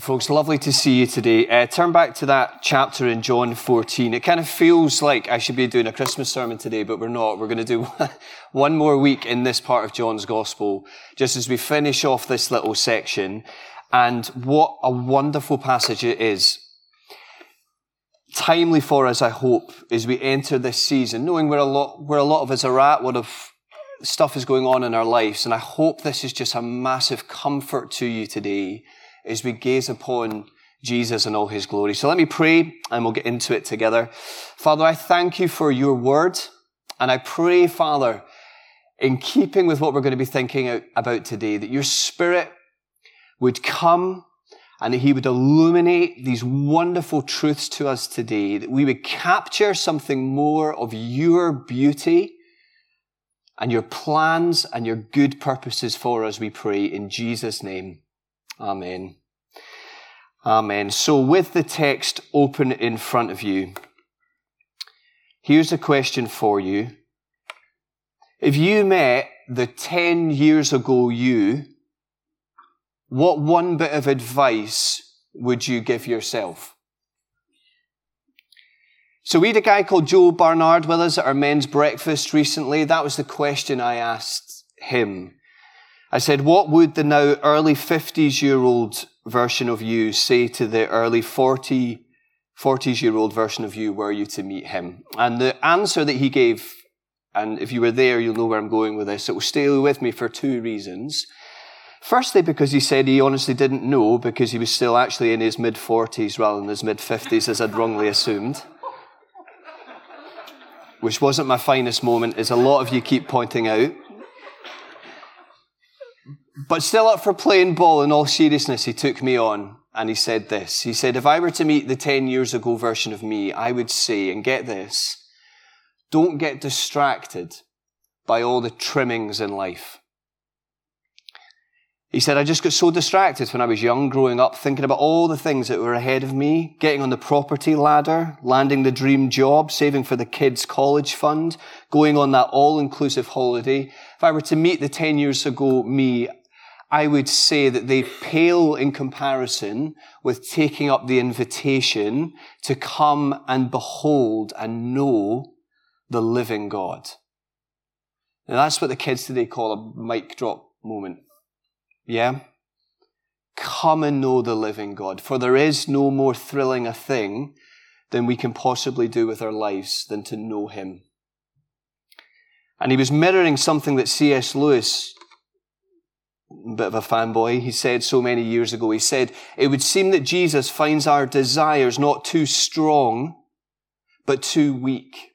Folks, lovely to see you today. Uh, turn back to that chapter in John 14. It kind of feels like I should be doing a Christmas sermon today, but we're not. We're going to do one more week in this part of John's Gospel, just as we finish off this little section. And what a wonderful passage it is. Timely for us, I hope, as we enter this season, knowing where a lot, where a lot of us are at, what of stuff is going on in our lives. And I hope this is just a massive comfort to you today as we gaze upon Jesus and all his glory. So let me pray and we'll get into it together. Father, I thank you for your word. And I pray, Father, in keeping with what we're going to be thinking about today, that your spirit would come and that he would illuminate these wonderful truths to us today, that we would capture something more of your beauty and your plans and your good purposes for us, we pray in Jesus' name. Amen. Amen. So with the text open in front of you, here's a question for you. If you met the 10 years ago you, what one bit of advice would you give yourself? So we had a guy called Joe Barnard with us at our men's breakfast recently. That was the question I asked him. I said, what would the now early 50s year old version of you say to the early 40, 40s year old version of you were you to meet him? And the answer that he gave, and if you were there, you'll know where I'm going with this. It will stay with me for two reasons. Firstly, because he said he honestly didn't know because he was still actually in his mid 40s rather than his mid 50s as I'd wrongly assumed. Which wasn't my finest moment, as a lot of you keep pointing out. But still up for playing ball in all seriousness, he took me on and he said this. He said, if I were to meet the 10 years ago version of me, I would say, and get this, don't get distracted by all the trimmings in life. He said, I just got so distracted when I was young growing up, thinking about all the things that were ahead of me, getting on the property ladder, landing the dream job, saving for the kids' college fund, going on that all-inclusive holiday. If I were to meet the 10 years ago me, I would say that they pale in comparison with taking up the invitation to come and behold and know the living God. And that's what the kids today call a mic drop moment. Yeah? Come and know the living God. For there is no more thrilling a thing than we can possibly do with our lives than to know Him. And he was mirroring something that C.S. Lewis bit of a fanboy. He said so many years ago, he said, it would seem that Jesus finds our desires not too strong, but too weak.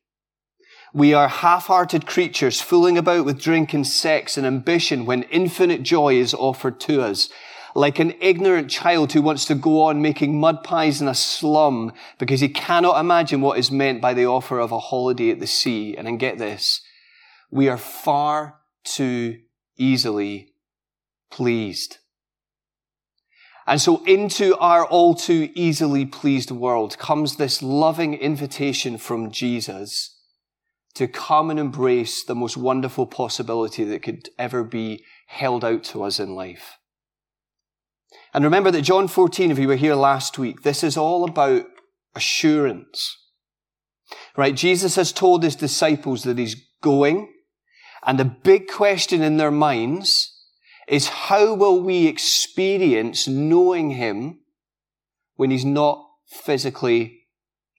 We are half-hearted creatures fooling about with drink and sex and ambition when infinite joy is offered to us. Like an ignorant child who wants to go on making mud pies in a slum because he cannot imagine what is meant by the offer of a holiday at the sea. And then get this. We are far too easily pleased. And so into our all too easily pleased world comes this loving invitation from Jesus to come and embrace the most wonderful possibility that could ever be held out to us in life. And remember that John 14, if you were here last week, this is all about assurance. Right? Jesus has told his disciples that he's going, and the big question in their minds is how will we experience knowing Him when He's not physically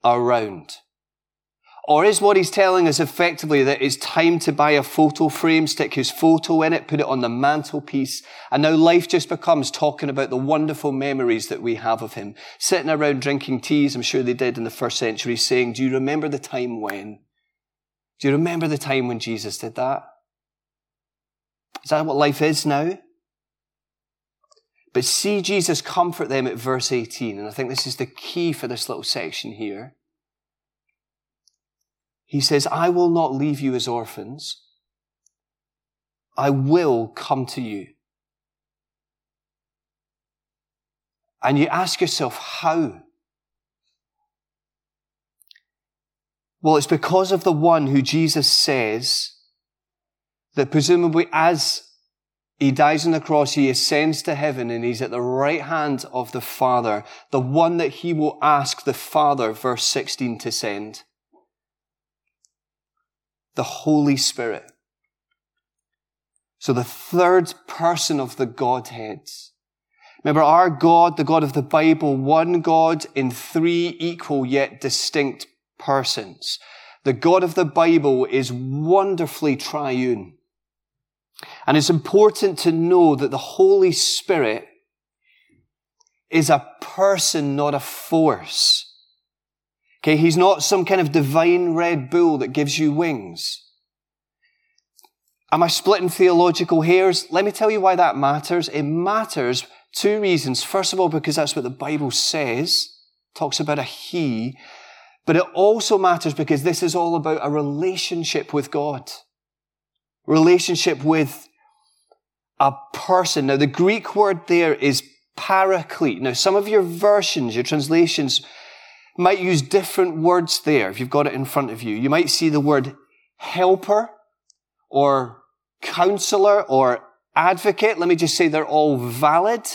around? Or is what he's telling us effectively that it's time to buy a photo frame, stick his photo in it, put it on the mantelpiece, and now life just becomes talking about the wonderful memories that we have of him, sitting around drinking teas, I'm sure they did in the first century, saying, do you remember the time when? Do you remember the time when Jesus did that? Is that what life is now? But see Jesus comfort them at verse 18, and I think this is the key for this little section here. He says, I will not leave you as orphans. I will come to you. And you ask yourself, how? Well, it's because of the one who Jesus says that presumably as He dies on the cross, he ascends to heaven, and he's at the right hand of the Father, the one that he will ask the Father, verse 16, to send. The Holy Spirit. So the third person of the Godhead. Remember, our God, the God of the Bible, one God in three equal yet distinct persons. The God of the Bible is wonderfully triune. And it's important to know that the Holy Spirit is a person, not a force. Okay, he's not some kind of divine Red Bull that gives you wings. Am I splitting theological hairs? Let me tell you why that matters. It matters two reasons. First of all, because that's what the Bible says, talks about a he, but it also matters because this is all about a relationship with God. Relationship with a person. Now, the Greek word there is paraclete. Now, some of your versions, your translations, might use different words there if you've got it in front of you. You might see the word helper or counselor or advocate. Let me just say they're all valid.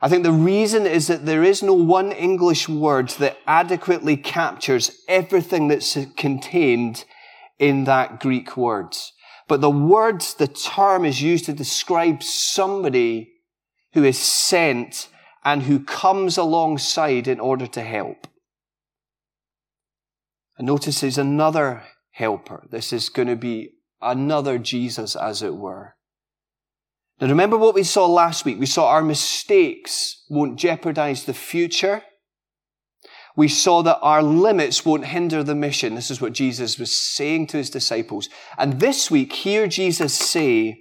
I think the reason is that there is no one English word that adequately captures everything that's contained in that Greek word. But the word, the term is used to describe somebody who is sent and who comes alongside in order to help. And notice there's another helper. This is going to be another Jesus, as it were. Now remember what we saw last week. We saw our mistakes won't jeopardize the future. We saw that our limits won't hinder the mission. This is what Jesus was saying to his disciples. And this week, hear Jesus say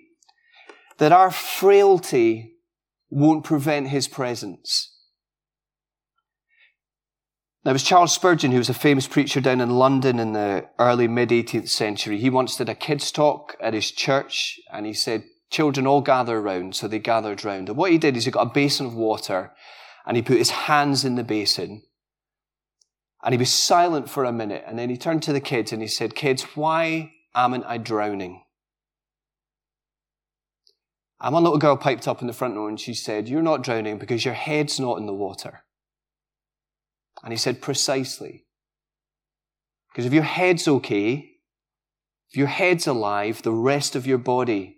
that our frailty won't prevent his presence. Now, it was Charles Spurgeon, who was a famous preacher down in London in the early mid 18th century. He once did a kids' talk at his church, and he said, Children all gather around, so they gathered round. And what he did is he got a basin of water and he put his hands in the basin and he was silent for a minute and then he turned to the kids and he said, Kids, why amn't I drowning? And one little girl piped up in the front row and she said, You're not drowning because your head's not in the water. And he said, Precisely. Because if your head's okay, if your head's alive, the rest of your body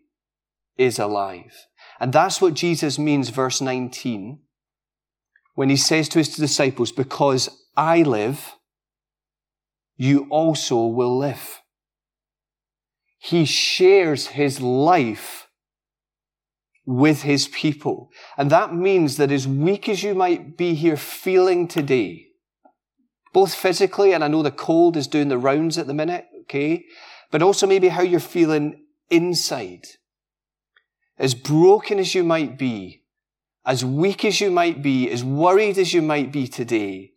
is alive. And that's what Jesus means, verse 19, when he says to his disciples, Because I live, you also will live. He shares his life with his people. And that means that as weak as you might be here feeling today, both physically, and I know the cold is doing the rounds at the minute, okay, but also maybe how you're feeling inside as broken as you might be, as weak as you might be, as worried as you might be today,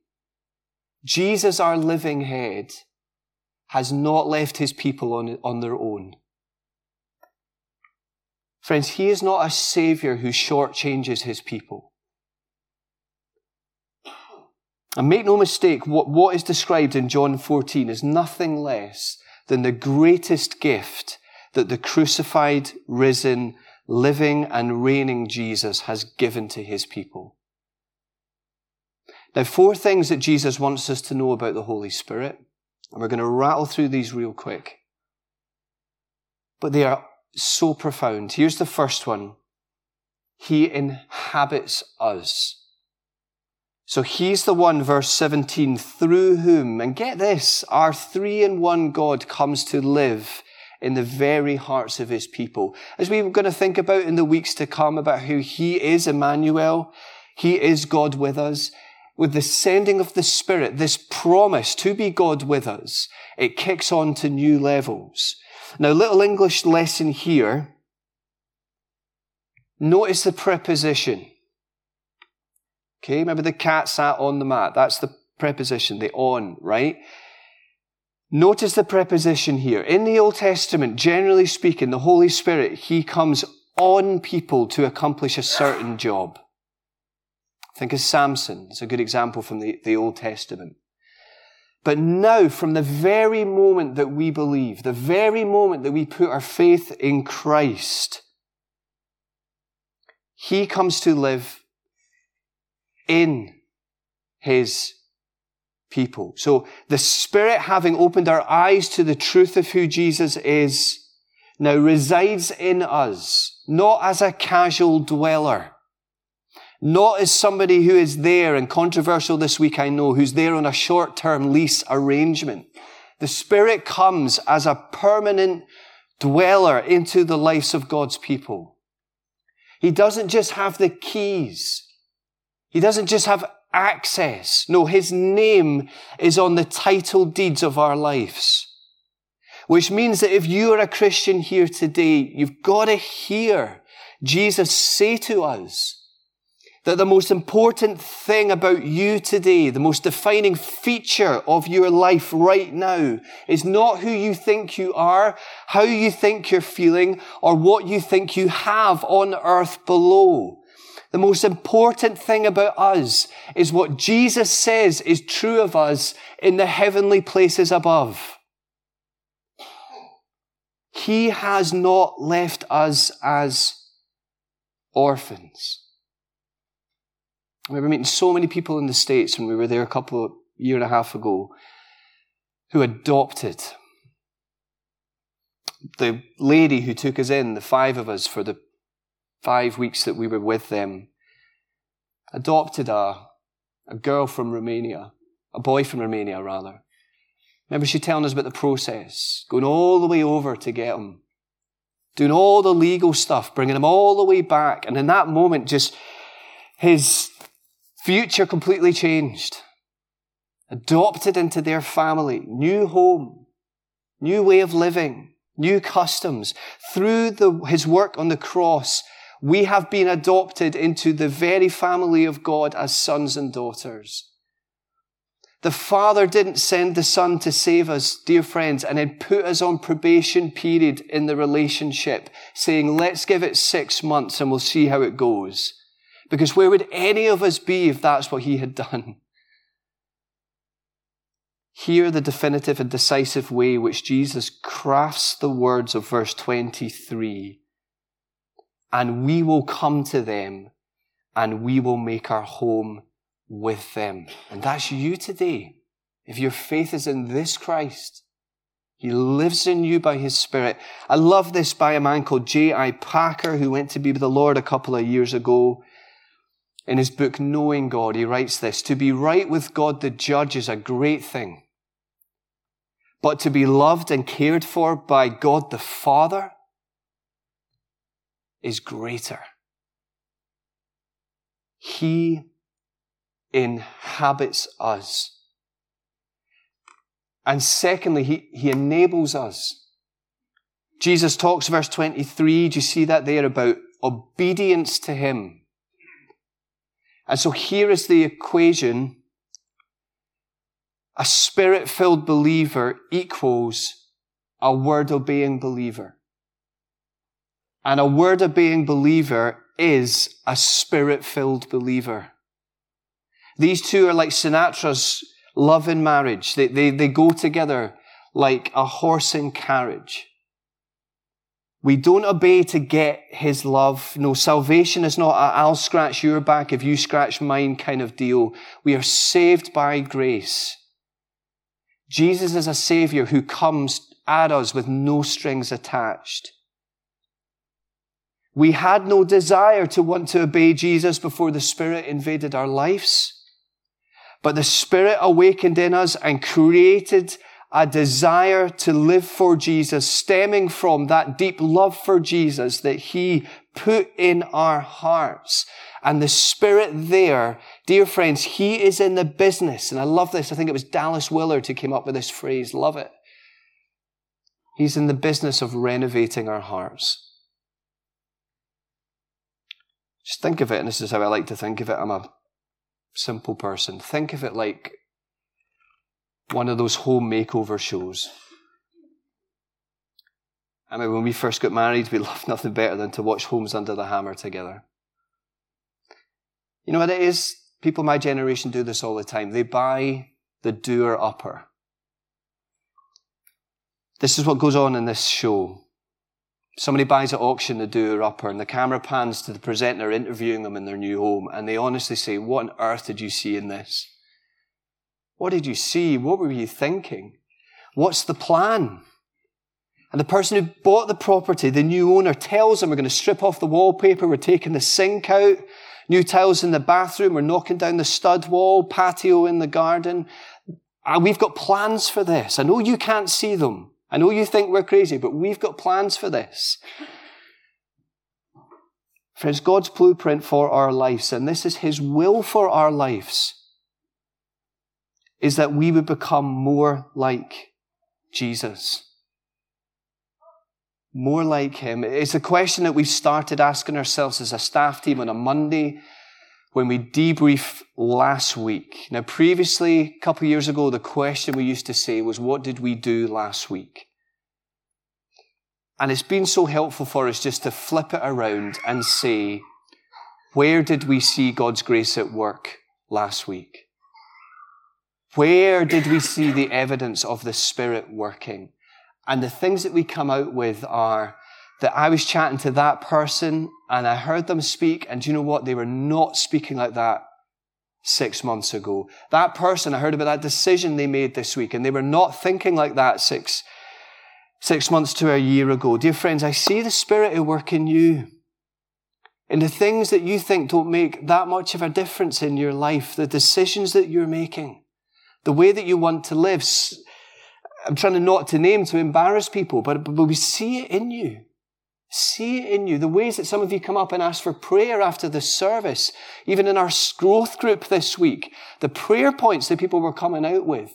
Jesus, our living head, has not left his people on, on their own. Friends, he is not a savior who shortchanges his people. And make no mistake, what, what is described in John 14 is nothing less than the greatest gift that the crucified, risen, living and reigning Jesus has given to his people. Now, four things that Jesus wants us to know about the Holy Spirit, and we're going to rattle through these real quick. But they are so profound. Here's the first one. He inhabits us. So he's the one, verse 17, through whom, and get this, our three in one God comes to live in the very hearts of his people. As we are going to think about in the weeks to come about who he is Emmanuel, he is God with us. With the sending of the Spirit, this promise to be God with us, it kicks on to new levels. Now, little English lesson here. Notice the preposition. Okay, remember the cat sat on the mat. That's the preposition, the on, right? Notice the preposition here. In the Old Testament, generally speaking, the Holy Spirit, He comes on people to accomplish a certain job. Think of Samson. It's a good example from the, the Old Testament. But now, from the very moment that we believe, the very moment that we put our faith in Christ, He comes to live in his people. So the Spirit, having opened our eyes to the truth of who Jesus is, now resides in us, not as a casual dweller, not as somebody who is there, and controversial this week I know, who's there on a short-term lease arrangement. The Spirit comes as a permanent dweller into the lives of God's people. He doesn't just have the keys. He doesn't just have access. No, His name is on the title deeds of our lives. Which means that if you are a Christian here today, you've got to hear Jesus say to us that the most important thing about you today, the most defining feature of your life right now is not who you think you are, how you think you're feeling, or what you think you have on earth below. The most important thing about us is what Jesus says is true of us in the heavenly places above. He has not left us as orphans. I remember meeting so many people in the States when we were there a couple of year and a half ago who adopted. The lady who took us in, the five of us, for the five weeks that we were with them, adopted a, a girl from Romania, a boy from Romania, rather. Remember she telling us about the process, going all the way over to get him, doing all the legal stuff, bringing him all the way back. And in that moment, just his future completely changed. Adopted into their family, new home, new way of living, new customs. Through the, his work on the cross, we have been adopted into the very family of God as sons and daughters. The Father didn't send the Son to save us, dear friends, and then put us on probation period in the relationship, saying, let's give it six months and we'll see how it goes. Because where would any of us be if that's what He had done? Hear the definitive and decisive way which Jesus crafts the words of verse 23. And we will come to them and we will make our home with them. And that's you today. If your faith is in this Christ, He lives in you by His Spirit. I love this by a man called J.I. Packer who went to be with the Lord a couple of years ago. In his book, Knowing God, he writes this, to be right with God the judge is a great thing. But to be loved and cared for by God the Father is greater. He inhabits us. And secondly, he, he enables us. Jesus talks, verse 23, do you see that there about obedience to him? And so here is the equation. A spirit filled believer equals a word obeying believer. And a word obeying believer is a spirit filled believer. These two are like Sinatra's love and marriage. They, they, they go together like a horse and carriage. We don't obey to get his love. No, salvation is not a I'll scratch your back if you scratch mine kind of deal. We are saved by grace. Jesus is a savior who comes at us with no strings attached. We had no desire to want to obey Jesus before the Spirit invaded our lives. But the Spirit awakened in us and created a desire to live for Jesus stemming from that deep love for Jesus that He put in our hearts. And the Spirit there, dear friends, He is in the business. And I love this. I think it was Dallas Willard who came up with this phrase. Love it. He's in the business of renovating our hearts. Just think of it, and this is how I like to think of it. I'm a simple person. Think of it like one of those home makeover shows. I mean, when we first got married, we loved nothing better than to watch Homes Under the Hammer together. You know what it is? People my generation do this all the time. They buy the doer upper. This is what goes on in this show. Somebody buys at auction the doer upper and the camera pans to the presenter interviewing them in their new home and they honestly say, what on earth did you see in this? What did you see? What were you thinking? What's the plan? And the person who bought the property, the new owner, tells them we're going to strip off the wallpaper, we're taking the sink out, new tiles in the bathroom, we're knocking down the stud wall, patio in the garden. We've got plans for this. I know you can't see them. I know you think we're crazy, but we've got plans for this. Friends, God's blueprint for our lives, and this is His will for our lives, is that we would become more like Jesus. More like Him. It's a question that we've started asking ourselves as a staff team on a Monday when we debrief last week. Now, previously, a couple of years ago, the question we used to say was, what did we do last week? And it's been so helpful for us just to flip it around and say, where did we see God's grace at work last week? Where did we see the evidence of the Spirit working? And the things that we come out with are that I was chatting to that person and I heard them speak, and do you know what? They were not speaking like that six months ago. That person, I heard about that decision they made this week, and they were not thinking like that six, six months to a year ago. Dear friends, I see the Spirit at work in you. In the things that you think don't make that much of a difference in your life, the decisions that you're making, the way that you want to live. I'm trying to not to name to embarrass people, but, but we see it in you. See it in you. The ways that some of you come up and ask for prayer after the service, even in our growth group this week, the prayer points that people were coming out with.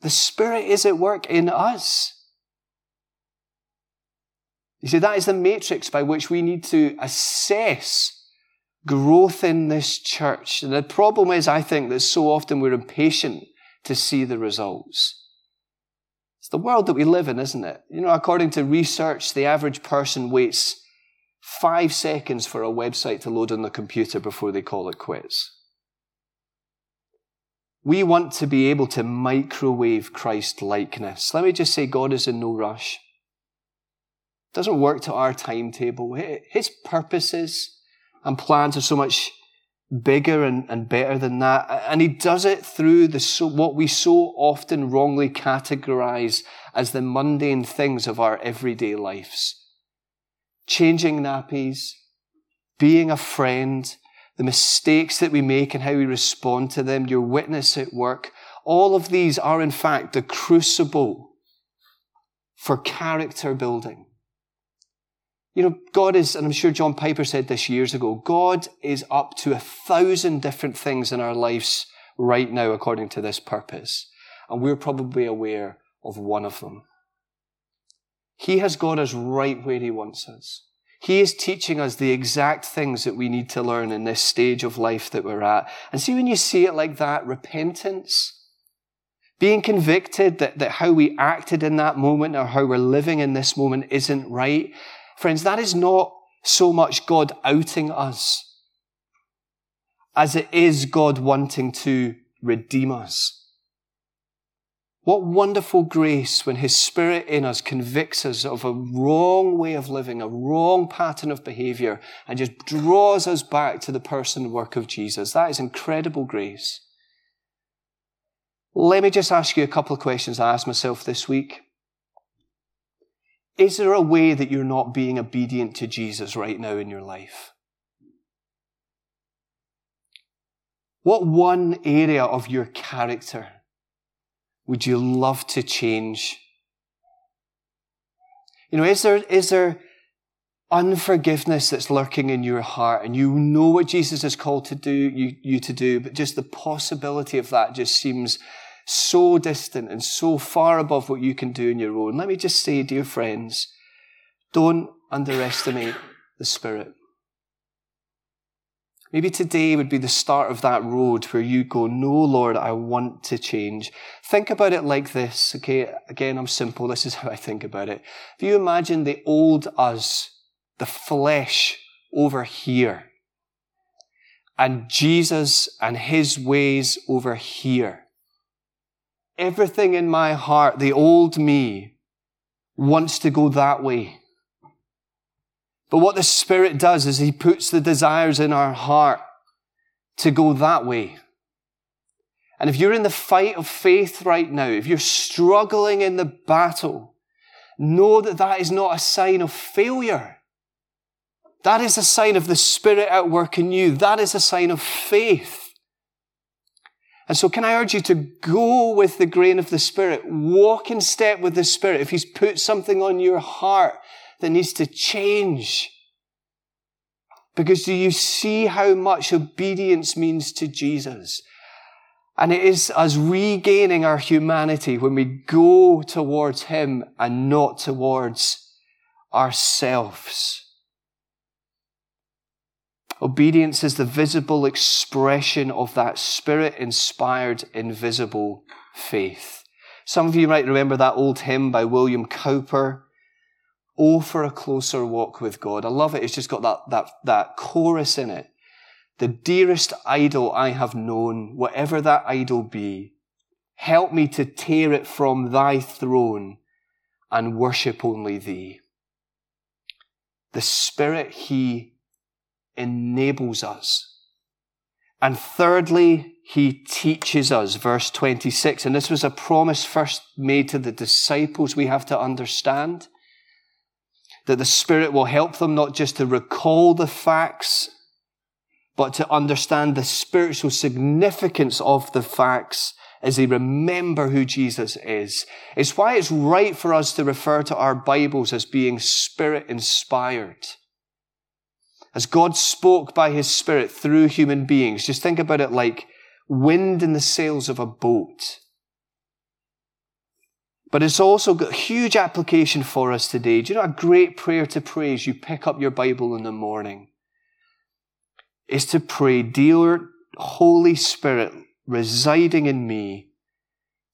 The Spirit is at work in us. You see, that is the matrix by which we need to assess growth in this church. And the problem is, I think, that so often we're impatient to see the results. It's the world that we live in, isn't it? You know, according to research, the average person waits five seconds for a website to load on the computer before they call it quits. We want to be able to microwave Christ likeness. Let me just say, God is in no rush. Doesn't work to our timetable. His purposes and plans are so much bigger and, and better than that. And he does it through the so, what we so often wrongly categorize as the mundane things of our everyday lives. Changing nappies, being a friend, the mistakes that we make and how we respond to them, your witness at work, all of these are in fact the crucible for character building. You know, God is, and I'm sure John Piper said this years ago, God is up to a thousand different things in our lives right now according to this purpose. And we're probably aware of one of them. He has got us right where He wants us. He is teaching us the exact things that we need to learn in this stage of life that we're at. And see, when you see it like that, repentance, being convicted that, that how we acted in that moment or how we're living in this moment isn't right, Friends, that is not so much God outing us as it is God wanting to redeem us. What wonderful grace when His Spirit in us convicts us of a wrong way of living, a wrong pattern of behavior, and just draws us back to the person and work of Jesus. That is incredible grace. Let me just ask you a couple of questions I asked myself this week. Is there a way that you're not being obedient to Jesus right now in your life? What one area of your character would you love to change? You know, is there, is there unforgiveness that's lurking in your heart and you know what Jesus has called to do, you, you to do, but just the possibility of that just seems so distant and so far above what you can do in your own. Let me just say, dear friends, don't underestimate the Spirit. Maybe today would be the start of that road where you go, No, Lord, I want to change. Think about it like this, okay? Again, I'm simple. This is how I think about it. If you imagine the old us, the flesh over here, and Jesus and his ways over here, Everything in my heart, the old me, wants to go that way. But what the Spirit does is He puts the desires in our heart to go that way. And if you're in the fight of faith right now, if you're struggling in the battle, know that that is not a sign of failure. That is a sign of the Spirit at work in you. That is a sign of faith. And so can I urge you to go with the grain of the Spirit, walk in step with the Spirit. If He's put something on your heart that needs to change, because do you see how much obedience means to Jesus? And it is us regaining our humanity when we go towards Him and not towards ourselves. Obedience is the visible expression of that spirit inspired, invisible faith. Some of you might remember that old hymn by William Cowper. Oh, for a closer walk with God. I love it. It's just got that, that, that chorus in it. The dearest idol I have known, whatever that idol be, help me to tear it from thy throne and worship only thee. The Spirit He enables us. And thirdly, He teaches us, verse 26. And this was a promise first made to the disciples we have to understand that the Spirit will help them not just to recall the facts, but to understand the spiritual significance of the facts as they remember who Jesus is. It's why it's right for us to refer to our Bibles as being Spirit inspired. As God spoke by His Spirit through human beings, just think about it like wind in the sails of a boat. But it's also got huge application for us today. Do you know a great prayer to pray as you pick up your Bible in the morning? Is to pray, Dear Holy Spirit residing in me,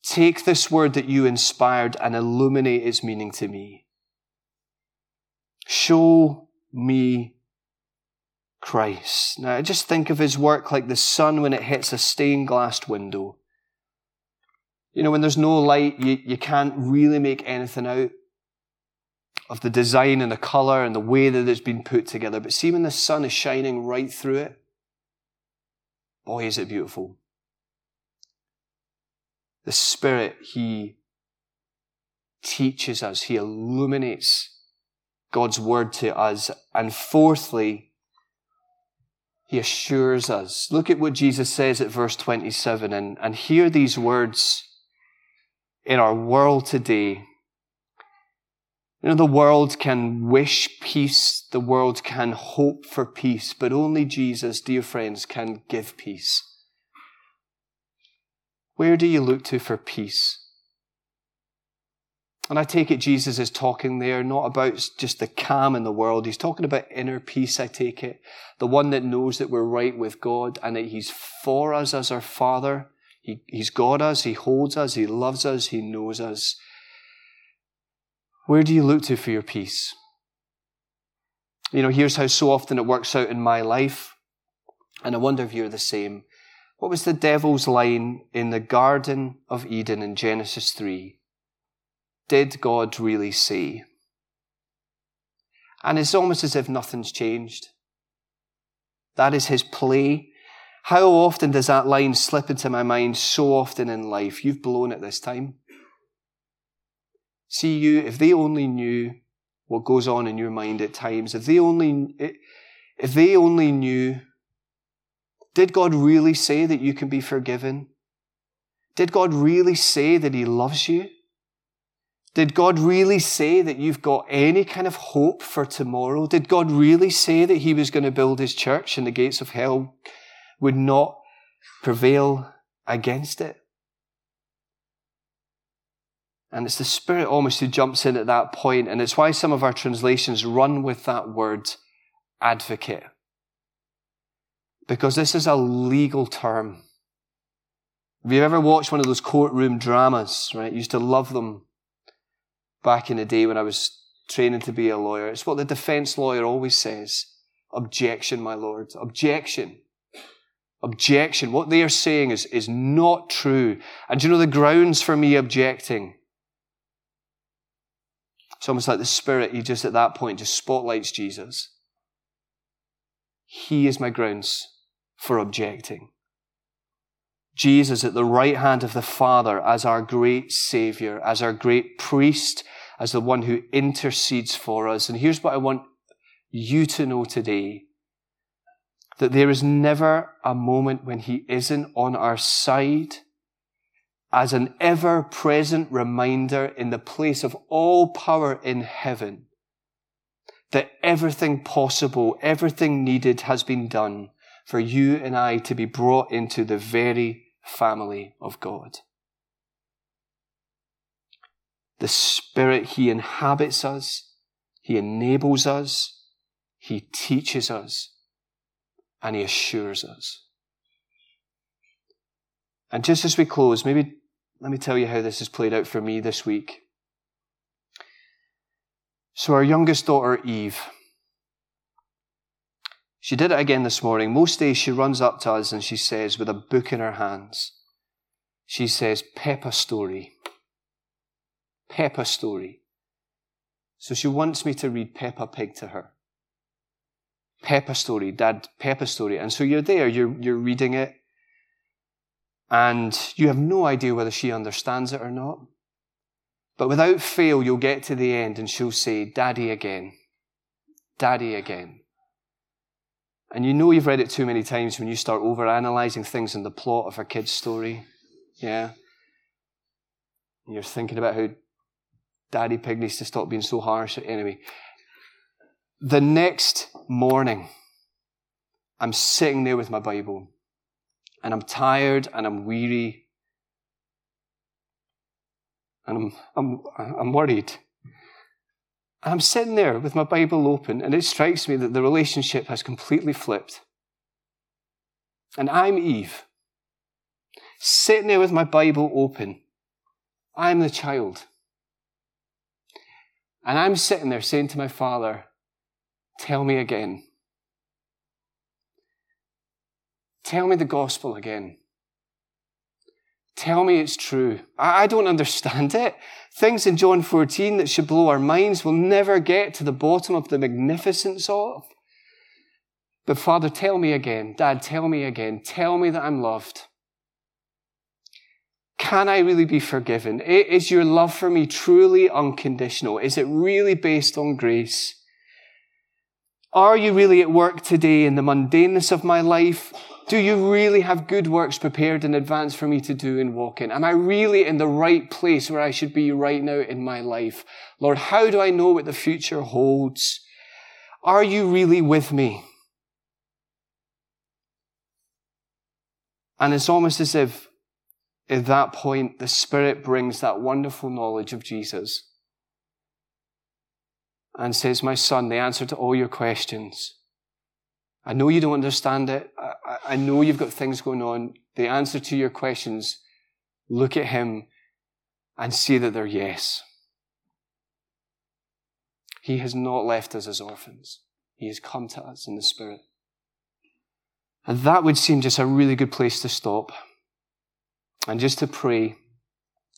take this word that you inspired and illuminate its meaning to me. Show me Christ. Now, just think of his work like the sun when it hits a stained glass window. You know, when there's no light, you, you can't really make anything out of the design and the color and the way that it's been put together. But see when the sun is shining right through it, boy, is it beautiful. The Spirit, He teaches us, He illuminates God's Word to us. And fourthly, He assures us. Look at what Jesus says at verse 27 and, and hear these words in our world today. You know, the world can wish peace, the world can hope for peace, but only Jesus, dear friends, can give peace. Where do you look to for peace? And I take it Jesus is talking there not about just the calm in the world. He's talking about inner peace, I take it. The one that knows that we're right with God and that He's for us as our Father he, he's got us, He holds us, He loves us, He knows us. Where do you look to for your peace? You know, here's how so often it works out in my life, and I wonder if you're the same. What was the devil's line in the Garden of Eden in Genesis 3? Did God really say? And it's almost as if nothing's changed. That is his play how often does that line slip into my mind so often in life? You've blown it this time. See you, if they only knew what goes on in your mind at times, if they only, if they only knew, did God really say that you can be forgiven? Did God really say that He loves you? Did God really say that you've got any kind of hope for tomorrow? Did God really say that He was going to build His church and the gates of hell would not prevail against it. And it's the Spirit almost who jumps in at that point, and it's why some of our translations run with that word advocate. Because this is a legal term. Have you ever watched one of those courtroom dramas, right? I used to love them back in the day when I was training to be a lawyer. It's what the defense lawyer always says. Objection, my lord. Objection objection. What they are saying is, is not true. And you know the grounds for me objecting? It's almost like the Spirit, he just at that point just spotlights Jesus. He is my grounds for objecting. Jesus at the right hand of the Father as our great Savior, as our great priest, as the one who intercedes for us. And here's what I want you to know today that there is never a moment when He isn't on our side as an ever present reminder in the place of all power in heaven that everything possible, everything needed has been done for you and I to be brought into the very family of God. The Spirit, He inhabits us, He enables us, He teaches us, and He assures us. And just as we close, maybe let me tell you how this has played out for me this week. So, our youngest daughter, Eve, she did it again this morning. Most days she runs up to us and she says, with a book in her hands, she says, Peppa Story. Peppa Story. So she wants me to read Peppa Pig to her. Peppa Story, Dad, Peppa Story. And so you're there, you're, you're reading it, and you have no idea whether she understands it or not. But without fail, you'll get to the end and she'll say, Daddy again. Daddy again. And you know you've read it too many times when you start overanalyzing things in the plot of a kid's story. Yeah. And you're thinking about how Daddy Pig needs to stop being so harsh. Anyway, the next morning, I'm sitting there with my Bible and I'm tired and I'm weary and I'm, I'm, I'm worried. And I'm sitting there with my Bible open and it strikes me that the relationship has completely flipped. And I'm Eve, sitting there with my Bible open. I'm the child. And I'm sitting there saying to my father, Tell me again. Tell me the gospel again. Tell me it's true. I don't understand it. Things in John 14 that should blow our minds will never get to the bottom of the magnificence of. But Father, tell me again. Dad, tell me again. Tell me that I'm loved. Can I really be forgiven? Is your love for me truly unconditional? Is it really based on grace? Are you really at work today in the mundaneness of my life? Do you really have good works prepared in advance for me to do and walk in? Am I really in the right place where I should be right now in my life? Lord, how do I know what the future holds? Are you really with me? And it's almost as if at that point the Spirit brings that wonderful knowledge of Jesus and says, My son, the answer to all your questions I know you don't understand it. I, I, know you've got things going on. The answer to your questions, look at him and see that they're yes. He has not left us as orphans. He has come to us in the Spirit. And that would seem just a really good place to stop and just to pray.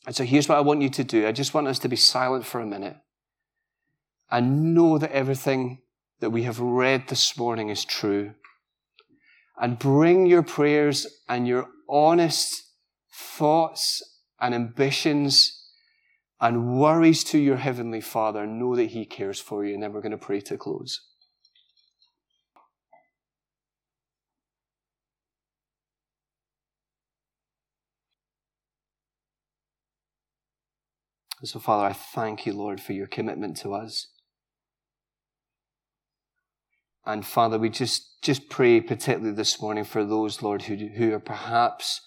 And so here's what I want you to do. I just want us to be silent for a minute and know that everything that we have read this morning is true. And bring your prayers and your honest thoughts and ambitions and worries to your Heavenly Father. Know that He cares for you. And then we're going to pray to close. So, Father, I thank you, Lord, for your commitment to us. And Father, we just, just pray particularly this morning for those, Lord, who, who are perhaps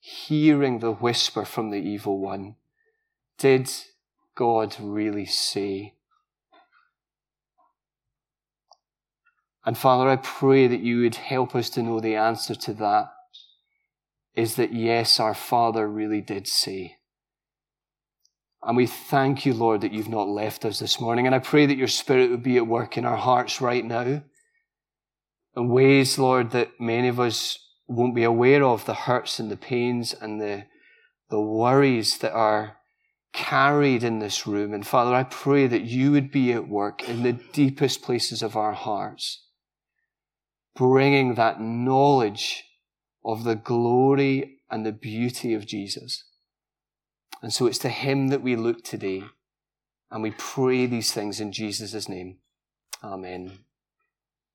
hearing the whisper from the evil one. Did God really say? And Father, I pray that you would help us to know the answer to that is that yes, our Father really did say. And we thank you, Lord, that you've not left us this morning. And I pray that your Spirit would be at work in our hearts right now in ways, Lord, that many of us won't be aware of the hurts and the pains and the, the worries that are carried in this room. And Father, I pray that you would be at work in the deepest places of our hearts, bringing that knowledge of the glory and the beauty of Jesus. And so it's to him that we look today. And we pray these things in Jesus' name. Amen.